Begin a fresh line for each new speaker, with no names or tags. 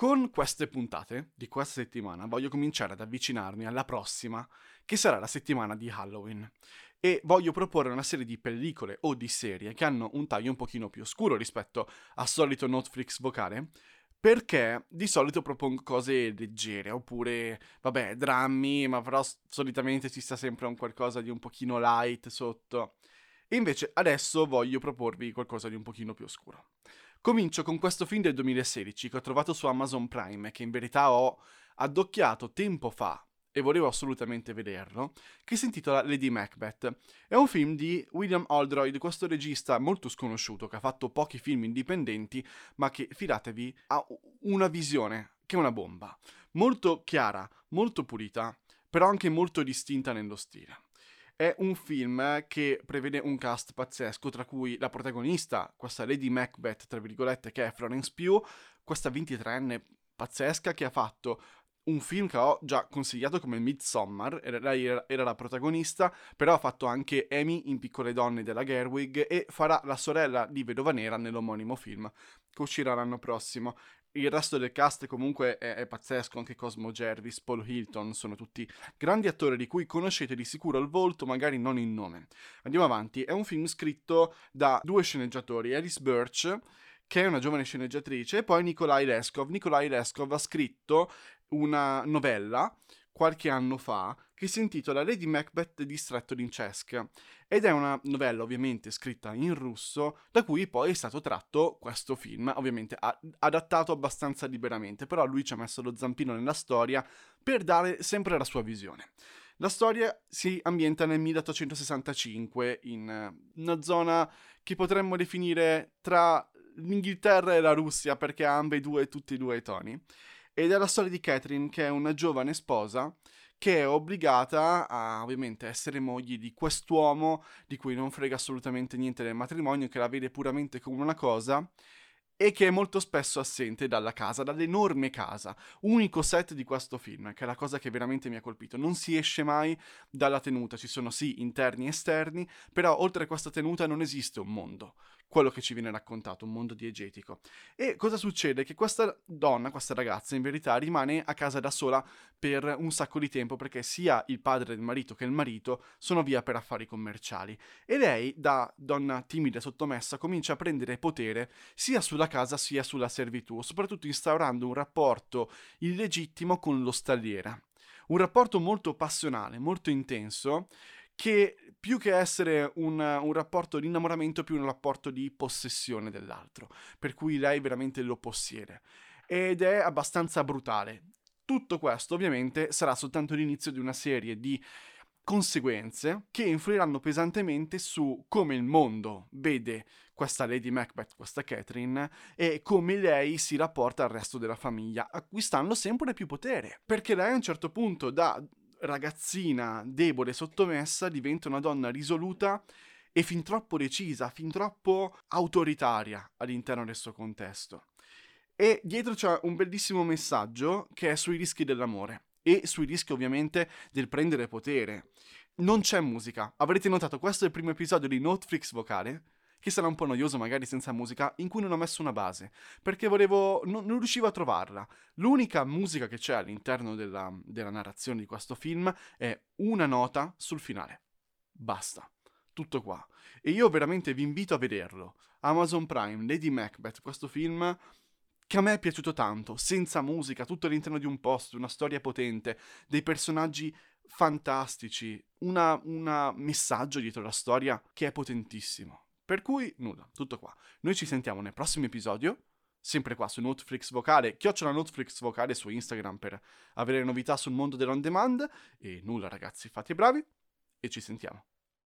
Con queste puntate di questa settimana voglio cominciare ad avvicinarmi alla prossima, che sarà la settimana di Halloween. E voglio proporre una serie di pellicole o di serie che hanno un taglio un pochino più oscuro rispetto al solito Netflix vocale, perché di solito propongo cose leggere, oppure, vabbè, drammi, ma però solitamente ci sta sempre un qualcosa di un pochino light sotto. E invece adesso voglio proporvi qualcosa di un pochino più oscuro. Comincio con questo film del 2016 che ho trovato su Amazon Prime che in verità ho addocchiato tempo fa e volevo assolutamente vederlo, che si intitola Lady Macbeth. È un film di William Oldroyd, questo regista molto sconosciuto che ha fatto pochi film indipendenti, ma che, fidatevi, ha una visione che è una bomba. Molto chiara, molto pulita, però anche molto distinta nello stile. È un film che prevede un cast pazzesco, tra cui la protagonista, questa Lady Macbeth, tra virgolette, che è Florence Pugh, questa 23enne pazzesca che ha fatto un film che ho già consigliato come Midsommar, lei era, era, la protagonista, però ha fatto anche Amy in Piccole Donne della Gerwig e farà la sorella di Vedova Nera nell'omonimo film che uscirà l'anno prossimo il resto del cast comunque è, è, pazzesco, anche Cosmo Jervis, Paul Hilton, sono tutti grandi attori di cui conoscete di sicuro il volto, magari non il nome. Andiamo avanti, è un film scritto da due sceneggiatori, Alice Birch, che è una giovane sceneggiatrice, e poi Nikolai Leskov. Nikolai Leskov ha scritto una novella qualche anno fa che si intitola Lady Macbeth di Stretto-Lincesk ed è una novella ovviamente scritta in russo da cui poi è stato tratto questo film, ovviamente adattato abbastanza liberamente, però lui ci ha messo lo zampino nella storia per dare sempre la sua visione. La storia si ambienta nel 1865 in una zona che potremmo definire tra l'Inghilterra e la Russia perché ha ambedue tutti e due i toni ed è la storia di Catherine che è una giovane sposa che è obbligata a ovviamente essere moglie di quest'uomo di cui non frega assolutamente niente del matrimonio, che la vede puramente come una cosa e che è molto spesso assente dalla casa, dall'enorme casa, unico set di questo film, che è la cosa che veramente mi ha colpito. Non si esce mai dalla tenuta, ci sono sì interni e esterni, però oltre a questa tenuta non esiste un mondo quello che ci viene raccontato, un mondo diegetico. E cosa succede? Che questa donna, questa ragazza, in verità rimane a casa da sola per un sacco di tempo perché sia il padre del marito che il marito sono via per affari commerciali. E lei, da donna timida e sottomessa, comincia a prendere potere sia sulla casa sia sulla servitù, soprattutto instaurando un rapporto illegittimo con l'ostalliera. Un rapporto molto passionale, molto intenso, che più che essere un, un, rapporto di innamoramento, più un rapporto di possessione dell'altro, per cui lei veramente lo possiede. Ed è abbastanza brutale. Tutto questo ovviamente sarà soltanto l'inizio di una serie di conseguenze che influiranno pesantemente su come il mondo vede questa Lady Macbeth, questa Catherine, e come lei si rapporta al resto della famiglia, acquistando sempre più potere. Perché lei a un certo punto da ragazzina debole e sottomessa diventa una donna risoluta e fin troppo decisa, fin troppo autoritaria all'interno del suo contesto. E dietro c'è un bellissimo messaggio che è sui rischi dell'amore e sui rischi ovviamente del prendere potere. Non c'è musica. Avrete notato, questo è il primo episodio di Noteflix vocale che sarà un po' noioso magari senza musica, in cui non ho messo una base, perché volevo, non, non riuscivo a trovarla. L'unica musica che c'è all'interno della, della narrazione di questo film è una nota sul finale. Basta. Tutto qua. E io veramente vi invito a vederlo. Amazon Prime, Lady Macbeth, questo film che a me è piaciuto tanto, senza musica, tutto all'interno di un posto, una storia potente, dei personaggi fantastici, un messaggio dietro la storia che è potentissimo. Per cui, nulla, tutto qua. Noi ci sentiamo nel prossimo episodio, sempre qua su Netflix Vocale, chiocciola Netflix Vocale su Instagram per avere novità sul mondo dell'on demand. E nulla ragazzi, fate bravi e ci sentiamo.